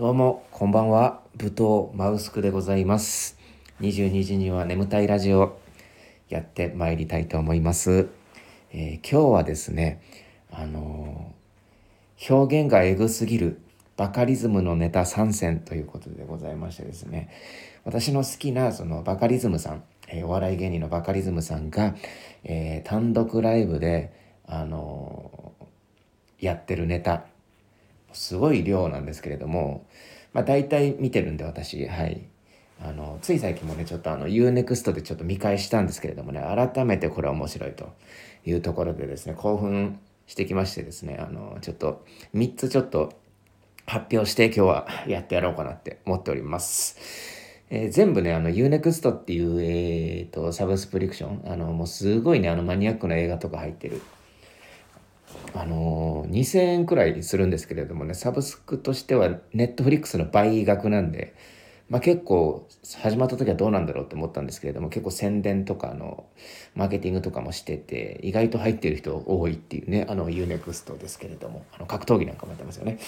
どうも、こんばんは。武藤マウスクでございます。22時には眠たいラジオやってまいりたいと思います。えー今日はですね、あのー表現がエグすぎるバカリズムのネタ参戦ということでございましてですね、私の好きなそのバカリズムさん、えーお笑い芸人のバカリズムさんが、えー単独ライブで、あのーやってるネタ、すごい量なんですけれども、まあ、大体見てるんで私はいあのつい最近もねちょっとあの UNEXT でちょっと見返したんですけれどもね改めてこれ面白いというところでですね興奮してきましてですねあのちょっと3つちょっと発表して今日はやってやろうかなって思っております。えー全部ね、あの、UNEXT っていう、えー、と、サブスプリクション、あの、もうすごいね、あの、マニアックな映画とか入ってる、あのー2000円くらいするんですけれどもねサブスクとしてはネットフリックスの倍額なんで、まあ、結構始まった時はどうなんだろうって思ったんですけれども結構宣伝とかのマーケティングとかもしてて意外と入ってる人多いっていうねあの UNEXT ですけれどもあの格闘技なんかもやってますよね。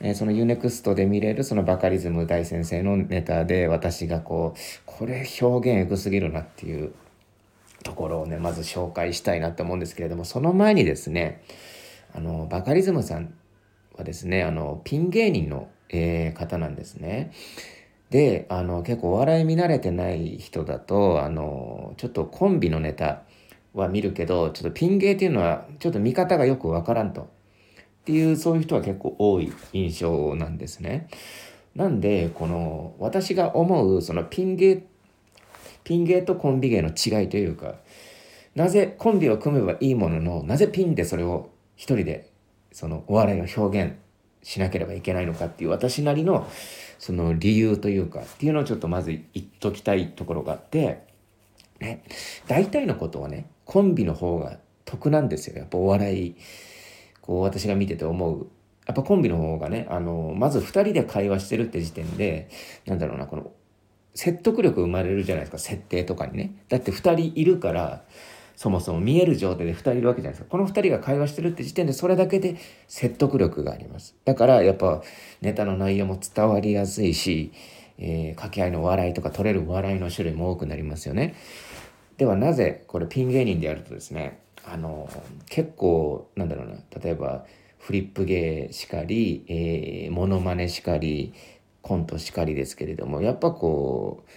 えーその UNEXT で見れるそのバカリズム大先生のネタで私がこうこれ表現エグすぎるなっていうところをねまず紹介したいなと思うんですけれどもその前にですねあのバカリズムさんはですねあのピン芸人の、えー方なんですね。であの結構お笑い見慣れてない人だとあのちょっとコンビのネタは見るけどちょっとピン芸っていうのはちょっと見方がよくわからんとっていうそういう人は結構多い印象なんですね。なんでこの私が思うそのピン芸ってピン芸とコンビ芸の違いというかなぜコンビを組めばいいもののなぜピンでそれを一人でそのお笑いを表現しなければいけないのかっていう私なりのその理由というかっていうのをちょっとまず言っときたいところがあって、ね、大体のことはねコンビの方が得なんですよ。やっぱお笑いこう私が見てて思う。やっぱコンビの方がねあのまず2人で会話してるって時点でなんだろうなこの説得力生まれるじゃないですか設定とかにね。だって2人いるからそもそも見える状態で2人いるわけじゃないですか。この2人が会話してるって時点でそれだけで説得力があります。だからやっぱネタの内容も伝わりやすいし、えー掛け合いの笑いとか取れる笑いの種類も多くなりますよね。ではなぜこれピン芸人でやるとですねあの結構なんだろうな例えばフリップ芸しかり、えー、モノマネしかりコントしかりですけれどもやっぱこう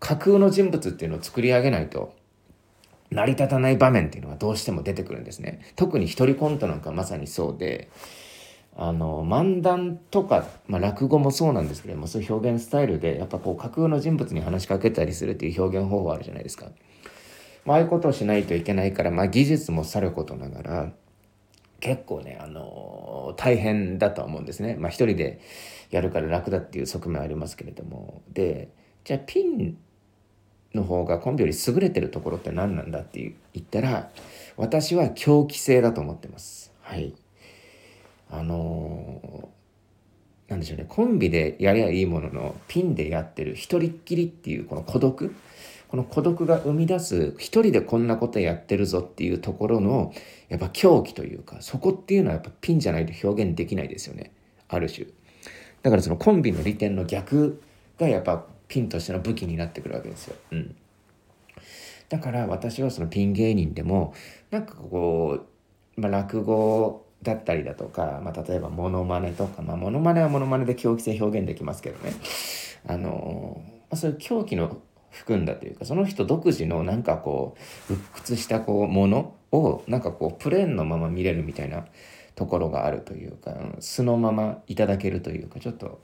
架空の人物っていうのを作り上げないと成り立たない場面っていうのがどうしても出てくるんですね特に一人コントなんかまさにそうであの漫談とか、まあ、落語もそうなんですけれどもそういう表現スタイルでやっぱこう架空の人物に話しかけたりするっていう表現方法あるじゃないですか。まああいうことをしないといけないから、まあ、技術もさることながら結構ね、あの大変だと思うんですね。まあ一人でやるから楽だっていう側面ありますけれどもでじゃあピンの方がコンビより優れてるところって何なんだって言ったら私は狂気性だと思ってます。はいあのなんでしょうねコンビでやりゃいいもののピンでやってる一人っきりっていうこの孤独この孤独が生み出す一人でこんなことやってるぞっていうところのやっぱ狂気というかそこっていうのはやっぱピンじゃないと表現できないですよね。ある種。だからそのコンビの利点の逆がやっぱピンとしての武器になってくるわけですよ。うん、だから私はそのピン芸人でもなんかこう、まあ、落語だったりだとか、まあ、例えばモノマネとか、まあ、モノマネはモノマネで狂気性表現できますけどね。あの、まあ、そういう狂気の含んだというかその人独自のなんかこう鬱屈したこうものをなんかこうプレーンのまま見れるみたいなところがあるというか素のままいただけるというかちょっと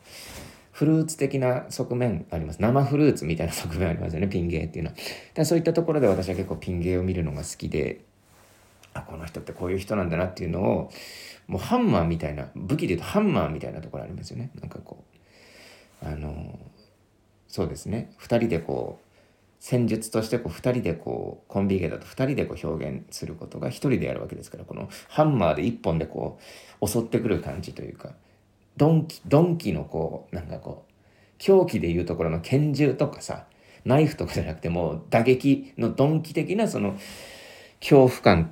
フルーツ的な側面あります生フルーツみたいな側面ありますよねピン芸っていうのは。だそういったところで私は結構ピン芸を見るのが好きであこの人ってこういう人なんだなっていうのをもうハンマーみたいな武器で言うとハンマーみたいなところありますよねなんかこうあのそうですね。2人でこう戦術としてこう2人でこうコンビ芸だと2人でこう表現することが1人でやるわけですからこのハンマーで1本でこう襲ってくる感じというかドンキドンキのこうなんかこう狂気でいうところの拳銃とかさナイフとかじゃなくてもう打撃のドンキ的なその恐怖感っ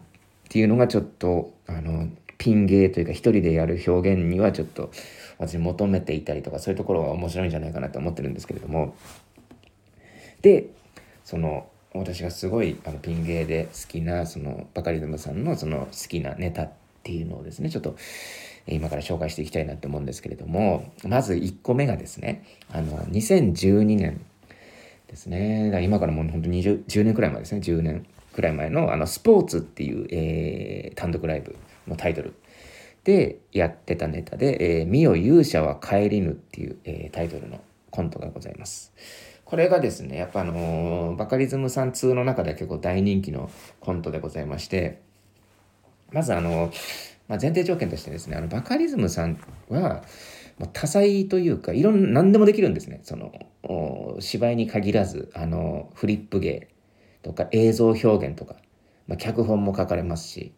ていうのがちょっとあのピン芸というか一人でやる表現にはちょっと私求めていたりとかそういうところが面白いんじゃないかなと思ってるんですけれども。でその私がすごいあのピン芸で好きなそのバカリズムさんのその好きなネタっていうのをですねちょっと今から紹介していきたいなと思うんですけれどもまず1個目がですねあの2012年ですね。だから今からもう本当に10年くらい前ですね。10年くらい前のあのスポーツっていう、えー、単独ライブのタイトルでやってたネタで「えー、見よ勇者は帰りぬ」っていう、えー、タイトルのコントがございます。これがですね、やっぱあのー、バカリズムさん2の中では結構大人気のコントでございまして、まずあの、まあ、前提条件としてですね、あのバカリズムさんは、ま多彩というか、いろんな、何でもできるんですね。その、芝居に限らず、あの、フリップ芸とか映像表現とか、まあ、脚本も書かれますし、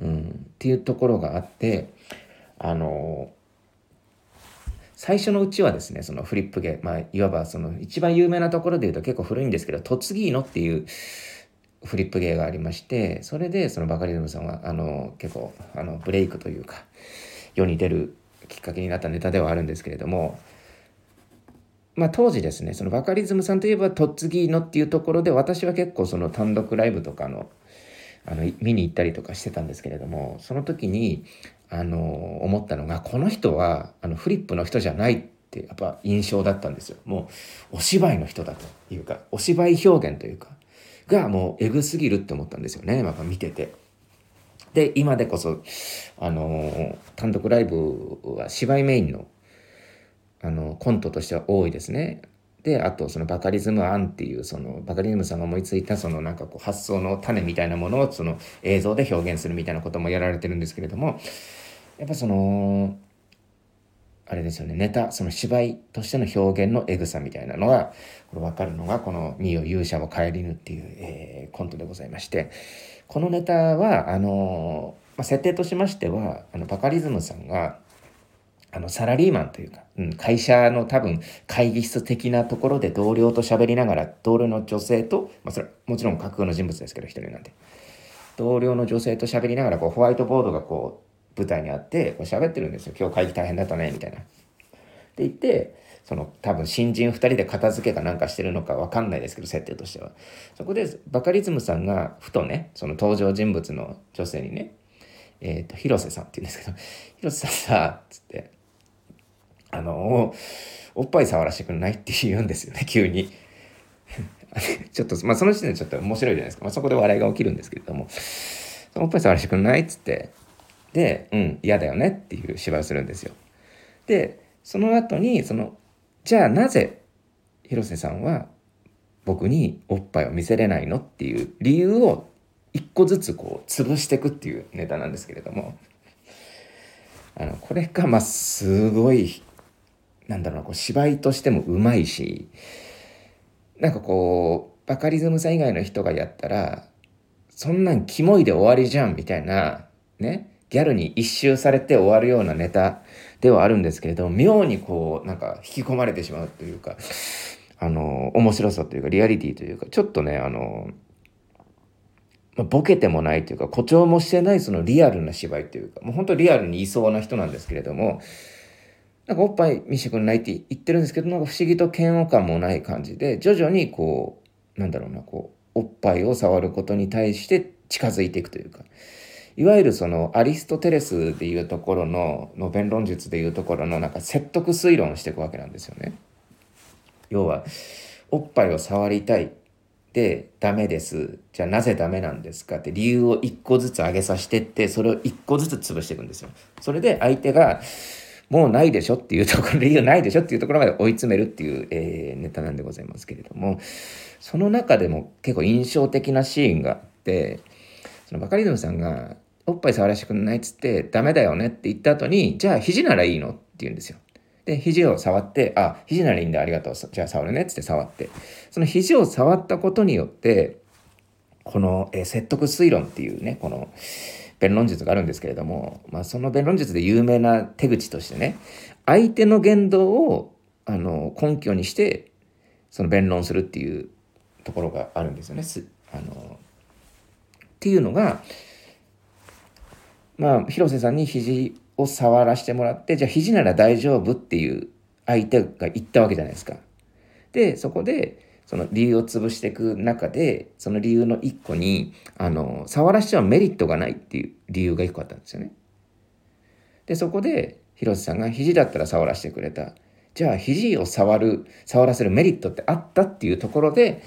うん、っていうところがあって、あの最初のうちはですねそのフリップ芸、まあ、いわばその一番有名なところで言うと結構古いんですけど「突ぎの」っていうフリップ芸がありましてそれでそのバカリズムさんはあの結構あのブレイクというか世に出るきっかけになったネタではあるんですけれどもまあ当時ですねそのバカリズムさんといえば「突ぎの」っていうところで私は結構その単独ライブとかのあの見に行ったりとかしてたんですけれどもその時にあの思ったのがこの人はあのフリップの人じゃないってやっぱ印象だったんですよもうお芝居の人だというかお芝居表現というかがもうエグすぎるって思ったんですよねやっぱ見てて。で今でこそあの単独ライブは芝居メインのあのコントとしては多いですね。であとそのバカリズム案っていうそのバカリズムさんが思いついたそのなんかこう発想の種みたいなものをその映像で表現するみたいなこともやられてるんですけれどもやっぱそのあれですよねネタその芝居としての表現のエグさみたいなのがこれ分かるのがこの「見よ勇者を顧みぬ」っていう、えー、コントでございましてこのネタはあのまあ、設定としましてはあのバカリズムさんがあのサラリーマンというか、うん、会社の多分会議室的なところで同僚と喋りながら同僚の女性と、まあ、それもちろん架空の人物ですけど一人なんで。同僚の女性と喋りながらこうホワイトボードがこう舞台にあってこう喋ってるんですよ。今日会議大変だったねみたいな。って言ってその多分新人2人で片付けかなんかしてるのか分かんないですけど設定としては。そこでバカリズムさんがふとねその登場人物の女性にねえっ、ー、と広瀬さんって言うんですけど広瀬さんさつっての、おっぱい触らせてくれないって言うんですよね、急に。ちょっと、まあその時点でちょっと面白いじゃないですか。まあそこで笑いが起きるんですけれども、おっぱい触らせてくれないっつって、で、うん、嫌だよねっていう芝居をするんですよ。で、その後に、その、じゃあなぜ広瀬さんは僕におっぱいを見せれないのっていう理由を一個ずつこう潰していくっていうネタなんですけれどもあのこれがまあすごいなんだろうな、こう芝居としてもうまいし、なんかこう、バカリズムさん以外の人がやったら、そんなんキモいで終わりじゃんみたいな、ね、ギャルに一周されて終わるようなネタではあるんですけれど、妙にこう、なんか引き込まれてしまうというか、あの、面白さというか、リアリティというか、ちょっとね、あの、ま、ボケてもないというか、誇張もしてないそのリアルな芝居というか、もう本当リアルにいそうな人なんですけれども、なんかおっぱい見せてくれないって言ってるんですけど、なんか不思議と嫌悪感もない感じで、徐々にこう、なんだろうな、こう、おっぱいを触ることに対して近づいていくというか、いわゆるそのアリストテレスでいうところの、の弁論術でいうところのなんか説得推論をしていくわけなんですよね。要は、おっぱいを触りたい。で、ダメです。じゃあなぜダメなんですかって理由を一個ずつ上げさせてって、それを一個ずつ潰していくんですよ。それで相手が、もうないでしょっていうところ、理由ないでしょっていうところまで追い詰めるっていう、えー、ネタなんでございますけれども、その中でも結構印象的なシーンがあって、そのバカリズムさんが、おっぱい触らせてくんないっつって、ダメだよねって言った後に、じゃあ肘ならいいのって言うんですよ。で、肘を触って、あ、肘ならいいんだ、ありがとう。じゃあ触るねっつって触って。その肘を触ったことによって、この、えー、説得推論っていうね、この、弁論術があるんですけれども、まあ、その弁論術で有名な手口としてね相手の言動をあの根拠にしてその弁論するっていうところがあるんですよね。あのっていうのがまあ、広瀬さんに肘を触らせてもらって、じゃあ肘なら大丈夫っていう相手が言ったわけじゃないですか。で、そこで、その理由を潰していく中で、その理由の一個に、あの、触らしちゃうメリットがないっていう理由が一個あったんですよね。で、そこで、広瀬さんが肘だったら触らせてくれた。じゃあ、肘を触る、触らせるメリットってあったっていうところで、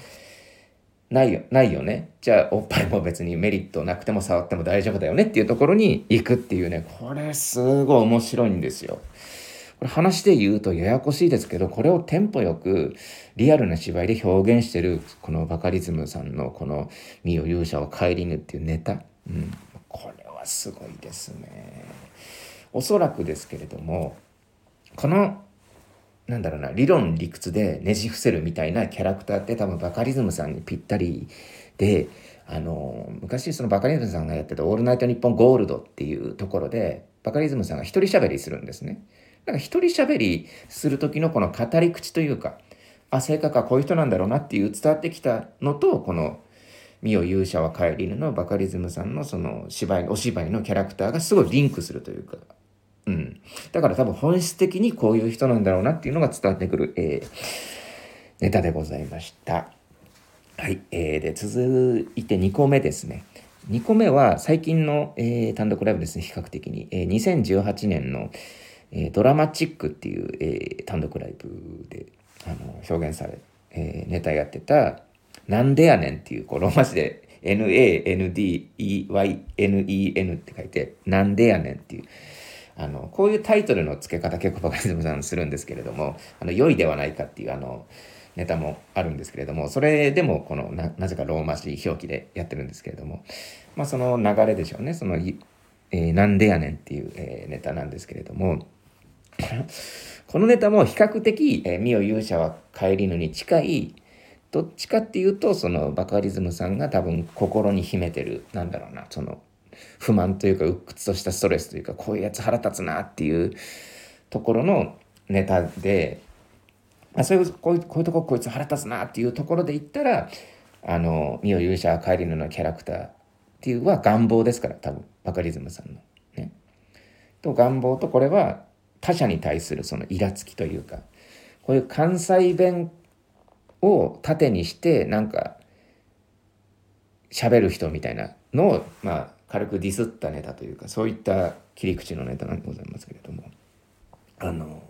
ないよ、ないよね。じゃあ、おっぱいも別にメリットなくても触っても大丈夫だよねっていうところに行くっていうね、これすごい面白いんですよ。これ話で言うとややこしいですけど、これをテンポよくリアルな芝居で表現してる、このバカリズムさんのこの身を勇者を顧みぬっていうネタ。うん。これはすごいですね。おそらくですけれども、このなんだろうな理論理屈でねじ伏せるみたいなキャラクターって多分バカリズムさんにぴったりであの昔そのバカリズムさんがやってた「オールナイトニッポンゴールド」っていうところでバカリズムさんが一人喋りするんですね。なんか一人喋りする時のこの語り口というか、あ、性格はこういう人なんだろうなっていう伝わってきたのと、この、ミオ勇者は帰りぬのバカリズムさんのその芝居、お芝居のキャラクターがすごいリンクするというか、うん。だから多分本質的にこういう人なんだろうなっていうのが伝わってくる、えー、ネタでございました。はい。えー、で、続いて2個目ですね。2個目は最近の、えー、単独ライブですね、比較的に。えー、2018年の、えー、ドラマチックっていう、えー、単独ライブであの表現され、えー、ネタやってた「なんでやねん」っていうこうローマ字で NANDEYNEN って書いて「なんでやねん」っていうあのこういうタイトルの付け方結構バカリズムさんするんですけれども「あの良いではないか」っていうあのネタもあるんですけれどもそれでもこのななぜかローマ字表記でやってるんですけれどもまあその流れでしょうね。その、えー、なんでやねんっていう、えー、ネタなんですけれども このネタも比較的、えー、ミオ勇者は帰りぬに近い、どっちかっていうと、そのバカリズムさんが多分心に秘めてる、なんだろうな、その不満というか鬱屈としたストレスというか、こういうやつ腹立つなっていうところのネタで、まあ、そういうこういうこういうとここいつ腹立つなっていうところで言ったら、あの、ミオ勇者は帰りぬのキャラクターっていうは願望ですから、多分、バカリズムさんの。ね。と願望とこれは他者に対するそのイラつきというかこういう関西弁を盾にしてなんか喋る人みたいなのをまあ軽くディスったネタというかそういった切り口のネタなんでございますけれども。あの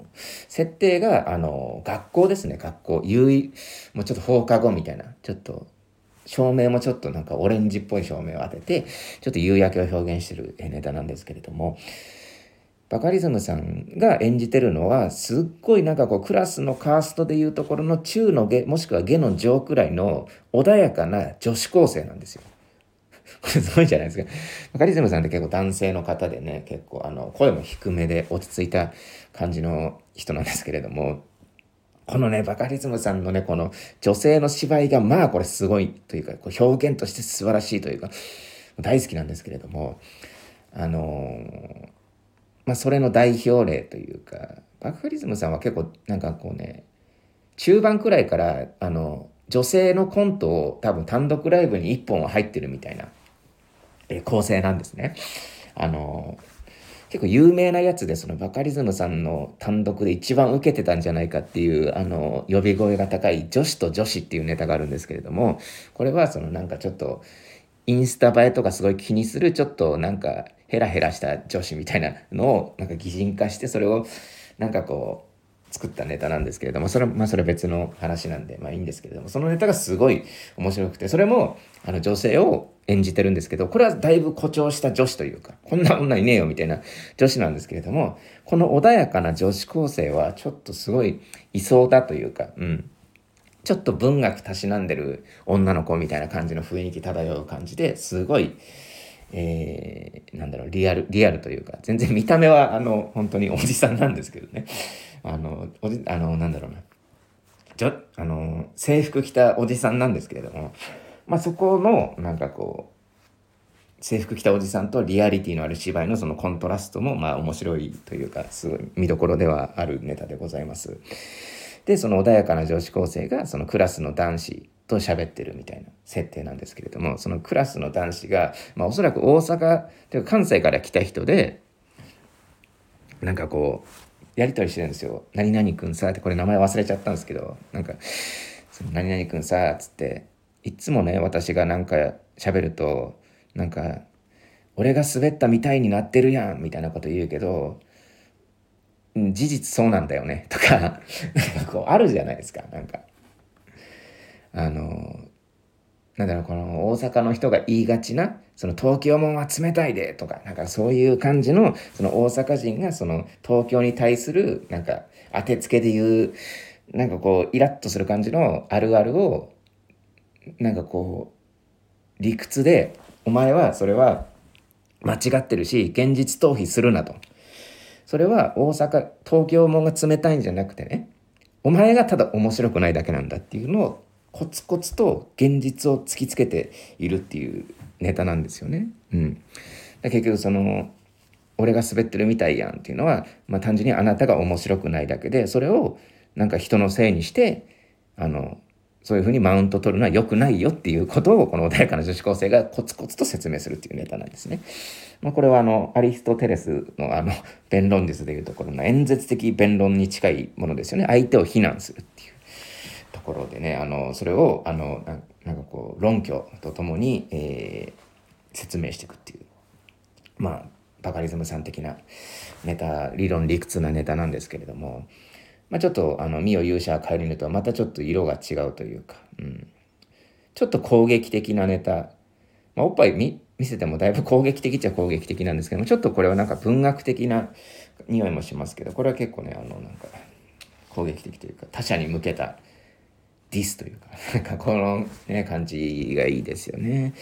設定があの学校ですね。学校。有もうちょっと放課後みたいな。ちょっと照明もちょっとなんかオレンジっぽい照明を当ててちょっと夕焼けを表現してるネタなんですけれども。バカリズムさんが演じてるのはすっごいなんかこうクラスのカーストでいうところの中の下もしくは下の上くらいの穏やかな女子高生なんですよ。これすごいじゃないですか。バカリズムさんって結構男性の方でね結構あの声も低めで落ち着いた感じの人なんですけれどもこのねバカリズムさんのねこの女性の芝居がまあこれすごいというかこう表現として素晴らしいというか大好きなんですけれどもあのーまあ、それの代表例というか、バカリズムさんは結構なんかこうね、中盤くらいからあの女性のコントを多分単独ライブに1本は入ってるみたいな、え構成なんですね。あの結構有名なやつでそのバカリズムさんの単独で一番受けてたんじゃないかっていうあの呼び声が高い女子と女子っていうネタがあるんですけれどもこれはそのなんかちょっとインスタ映えとかすごい気にするちょっとなんかヘラヘラした女子みたいなのをなんか擬人化してそれをなんかこう作ったネタなんですけれどもそれまあそれ別の話なんでまあいいんですけれどもそのネタがすごい面白くてそれもあの女性を演じてるんですけどこれはだいぶ誇張した女子というかこんな女いねえよみたいな女子なんですけれどもこの穏やかな女子高生はちょっとすごいいそうだというかうん。ちょっと文学たしなんでる女の子みたいな感じの雰囲気漂う感じですごいえー、なんだろう、リアル、リアルというか、全然見た目は、あの、本当におじさんなんですけどね。あの、おじ、あの、なんだろうな。ちょ、あの、制服着たおじさんなんですけれども、まあ、そこの、なんかこう、制服着たおじさんとリアリティのある芝居のそのコントラストも、まあ、面白いというか、すごい見どころではあるネタでございます。で、その穏やかな女子高生が、そのクラスの男子と喋ってるみたいな設定なんですけれどもそのクラスの男子が、まあ、おそらく大阪というか関西から来た人でなんかこうやり取りしてるんですよ「何々くんさ」ってこれ名前忘れちゃったんですけどなんか「その何々くんさ」っつっていつもね私がなんか喋るとなんか「俺が滑ったみたいになってるやん」みたいなこと言うけど事実そうなんだよねとかなんかこうあるじゃないですかなんか。あのなんだろうこの大阪の人が言いがちなその東京もんは冷たいでとかなんかそういう感じのその大阪人がその東京に対するなんか当てつけで言うなんかこうイラッとする感じのあるあるをなんかこう理屈でお前はそれは間違ってるし現実逃避するなと。それは大阪東京もんが冷たいんじゃなくてねお前がただ面白くないだけなんだっていうのをコツコツと現実を突きつけているっていうネタなんですよね。うん、結局その俺が滑ってるみたいやんっていうのは、まあ、単純にあなたが面白くないだけでそれをなんか人のせいにしてあのそういうふうにマウント取るのは良くないよっていうことをこの穏やかな女子高生がコツコツと説明するっていうネタなんですね。まあ、これはあのアリストテレスのあの弁論術でいうところの演説的弁論に近いものですよね。相手を非難するころでねあのそれをあのなんかこう論拠とともに、えー、説明していくっていうまあバカリズムさん的なネタ理論理屈なネタなんですけれども。まあ、ちょっとあの「ミオ勇者帰りぬ」とはまたちょっと色が違うというか、うん、ちょっと攻撃的なネタ、まあ、おっぱい見見せてもだいぶ攻撃的っちゃ攻撃的なんですけどもちょっとこれはなんか文学的な匂いもしますけどこれは結構ねあのなんか攻撃的というか他者に向けたディスというかなんかこの、ね、感じがいいですよね。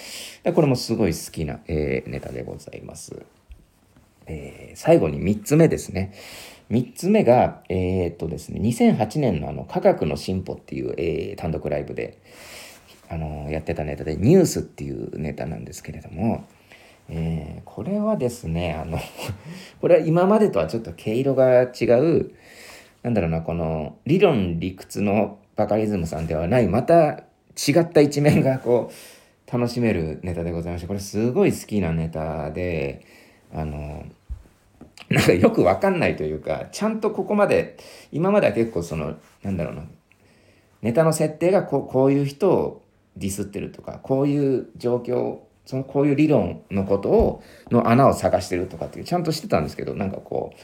これもすごい好きな、えー、ネタでございます。えー、最後に3つ目ですね。3つ目が、えー、っとですね、2008年のあの科学の進歩っていう、えー、単独ライブで、あのやってたネタで、ニュースっていうネタなんですけれども、えー、これはですね、あの これは今までとはちょっと毛色が違う、なんだろうな、この理論理屈のバカリズムさんではない、また違った一面がこう、楽しめるネタでございまして、これすごい好きなネタで、あの、なんかよくわかんないというか、ちゃんとここまで、今までは結構その、なんだろうな、ネタの設定がこうこういう人をディスってるとか、こういう状況、そのこういう理論のことを、の穴を探してるとかっていう、ちゃんとしてたんですけど、なんかこう、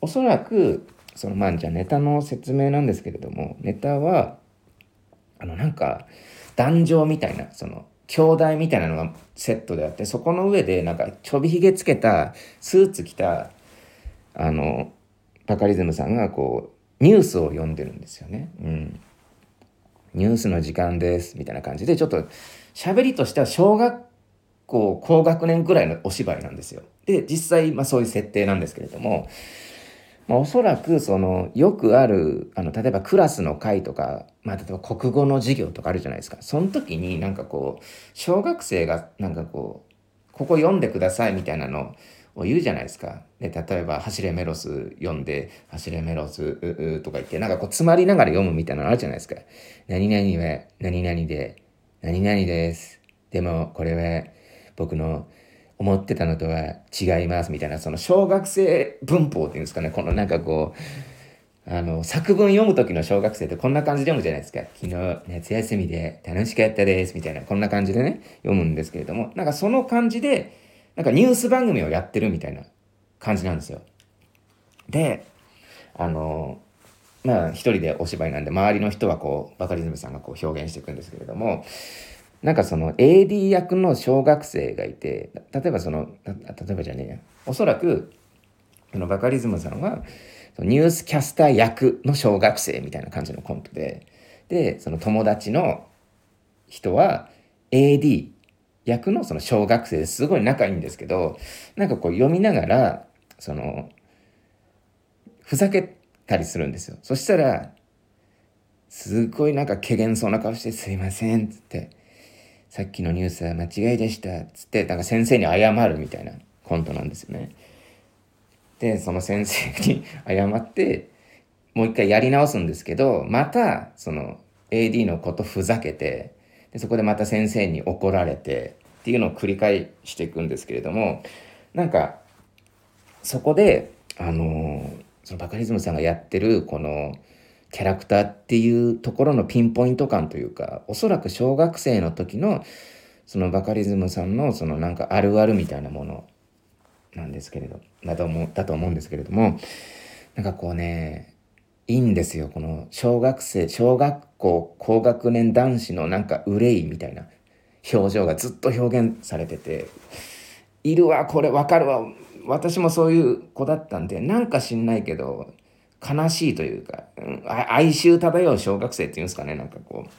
おそらく、そのまあじゃあネタの説明なんですけれども、ネタは、あのなんか、壇上みたいな、その、兄弟みたいなのがセットであって、そこの上でなんかちょびひげつけた、スーツ着たあのバカリズムさんがこうニュースを読んでるんですよね。うん、ニュースの時間ですみたいな感じでちょっと喋りとしては小学校高学年くらいのお芝居なんですよ。で実際、まあ、そういう設定なんですけれども、まあ、おそらくそのよくあるあの例えばクラスの会とか、まあ、例えば国語の授業とかあるじゃないですかその時になんかこう小学生がなんかこうここ読んでくださいみたいなのを言うじゃないですか。で、例えば、走れメロス読んで、走れメロス、ううとか言って、なんかこう、詰まりながら読むみたいなのあるじゃないですか。何々は、何々で、何々です。でも、これは、僕の思ってたのとは違います、みたいな、その小学生文法っていうんですかね、このなんかこう、あの、作文読む時の小学生ってこんな感じで読むじゃないですか。昨日夏休みで楽しかったです、みたいな、こんな感じでね、読むんですけれども、なんかその感じで、なんかニュース番組をやってるみたいな感じなんですよ。で、あの、まあ一人でお芝居なんで周りの人はこうバカリズムさんがこう表現していくんですけれどもなんかその AD 役の小学生がいて例えばその例えばじゃねえやおそらくそのバカリズムさんはニュースキャスター役の小学生みたいな感じのコントででその友達の人は AD 役のその小学生ですごい仲いいんですけど、なんかこう読みながら、その、ふざけたりするんですよ。そしたら、すごいなんか怪げそうな顔して、すいません、つって、さっきのニュースは間違いでした、つって、なんか先生に謝るみたいなコントなんですよね。で、その先生に 謝って、もう一回やり直すんですけど、また、その、AD のことふざけて、でそこでまた先生に怒られてっていうのを繰り返していくんですけれどもなんかそこであのそのバカリズムさんがやってるこのキャラクターっていうところのピンポイント感というかおそらく小学生の時のそのバカリズムさんのそのなんかあるあるみたいなものなんですけれどだと思うだと思うんですけれどもなんかこうねいいんですよ。この小学生小学校高学年男子のなんか憂いみたいな表情がずっと表現されてているわこれわかるわ私もそういう子だったんでなんか知んないけど悲しいというか、うん、哀愁漂う小学生っていうんですかねなんかこう。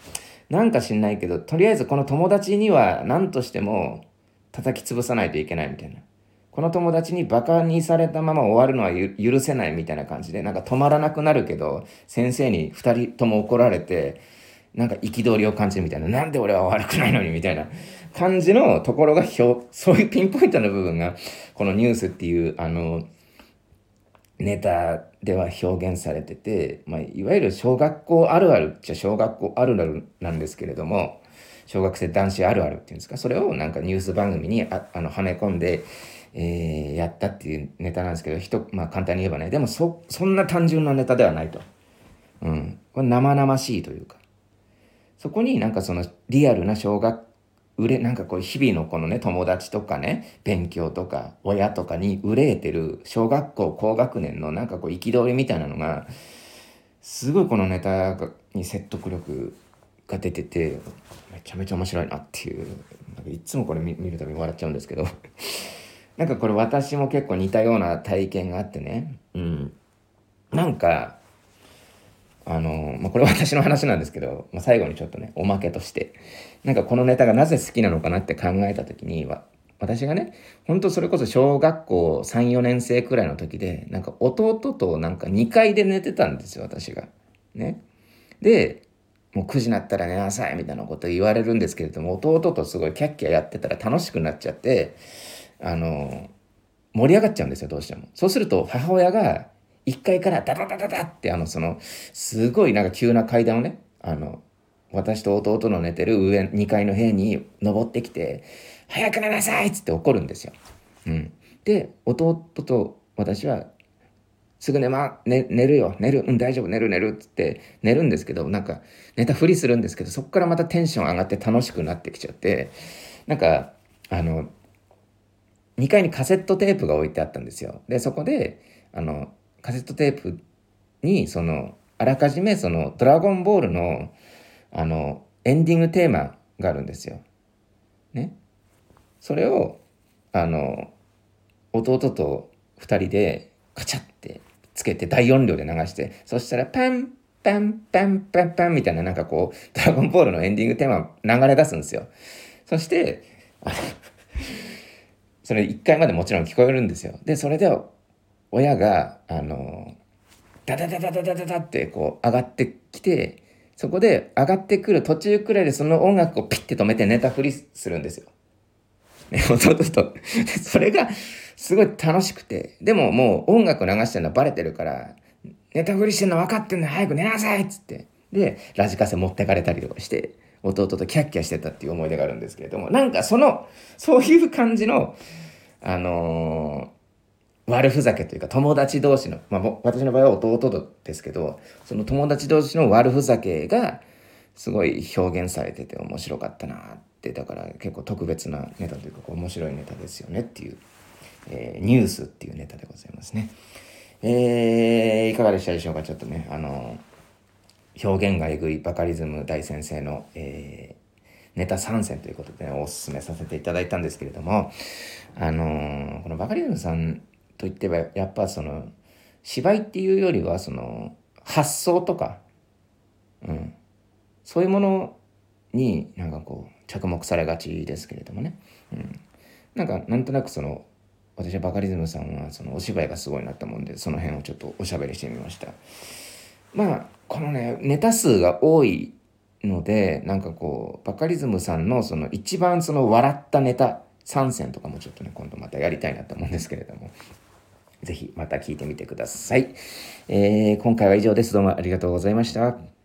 なんか知んないけどとりあえずこの友達には何としても叩き潰さないといけないみたいな。この友達にバカにされたまま終わるのは許せないみたいな感じでなんか止まらなくなるけど先生に2人とも怒られてなんか憤りを感じるみたいな。なんで俺は悪くないのにみたいな感じのところがそういうピンポイントの部分がこのニュースっていうあのネタでは表現されてて、まあ、いわゆる小学校あるあるっちゃ小学校あるあるなんですけれども小学生男子あるあるっていうんですかそれをなんかニュース番組にああのはめ込んで、えー、やったっていうネタなんですけど人、まあ、簡単に言えばねでもそそんな単純なネタではないと、うん、これ生々しいというか。そこになんかそのリアルな小学うれ、なんかこう日々のこのね、友達とかね、勉強とか親とかに憂えてる小学校高学年のなんかこう憤りみたいなのが、すごいこのネタに説得力が出てて、めちゃめちゃ面白いなっていう、なんかいつもこれ見るたび笑っちゃうんですけど、なんかこれ私も結構似たような体験があってね、うん。なんか、あの、まあ、これ私の話なんですけど、まあ、最後にちょっとね、おまけとして、なんかこのネタがなぜ好きなのかなって考えた時には、私がね、ほんとそれこそ小学校3、4年生くらいの時で、なんか弟となんか2階で寝てたんですよ、私が。ね。で、もう9時になったら寝なさいみたいなこと言われるんですけれども、弟とすごいキャッキャやってたら楽しくなっちゃって、あの、盛り上がっちゃうんですよ、どうしても。そうすると母親が1階からダダダダダってあのそのすごいなんか急な階段をねあの私と弟の寝てる上2階の部屋に登ってきて「早く寝なさい!」っつって怒るんですよ。うん、で弟と私はすぐ寝ま、ね、寝るよ、寝る、うん、大丈夫、寝る、寝るっつって寝るんですけど、なんか寝たふりするんですけど、そこからまたテンション上がって楽しくなってきちゃって、なんか、あの、2階にカセットテープが置いてあったんですよ。で、そこで、あの、カセットテープにそのあらかじめその「ドラゴンボールの」あのエンディングテーマがあるんですよ。ね。それをあの弟と2人でカチャってつけて大音量で流してそしたらパンパンパンパンパンみたいななんかこう「ドラゴンボール」のエンディングテーマ流れ出すんですよ。そしてあのそれ1回までもちろん聞こえるんですよ。でそれで親が、あの、ダダダダダダダってこう上がってきて、そこで上がってくる途中くらいでその音楽をピッて止めて寝たふりするんですよ。ね、弟と。それがすごい楽しくて、でももう音楽流してるのはバレてるから、寝たふりしてんの分かってんの早く寝なさいっつって。で、ラジカセ持ってかれたりとかして、弟とキャッキャしてたっていう思い出があるんですけれども、なんかその、そういう感じの、あのー悪ふざけというか友達同士の、まあ、私の場合は弟ですけどその友達同士の悪ふざけがすごい表現されてて面白かったなってだから結構特別なネタというか面白いネタですよねっていう、えー、ニュースっていうネタでございますね。えー、いかがでしたでしょうか？ちょっとねあの表現がえぐいバカリズム大先生の、えー、ネタ参戦ということで、ね、おすすめさせていただいたんですけれどもあのこのバカリズムさんといってはやっぱその芝居っていうよりはその発想とか、うん、そういうものになんかこう着目されがちですけれどもね、うん、なんかなんとなくその私はバカリズムさんはそのお芝居がすごいなったもんでその辺をちょっとおしゃべりしてみました。まあこのねネタ数が多いのでなんかこうバカリズムさんのその一番その笑ったネタ3選とかもちょっとね今度またやりたいなと思うんですけれども。ぜひまた聞いてみてください。えー、今回は以上です。どうもありがとうございました。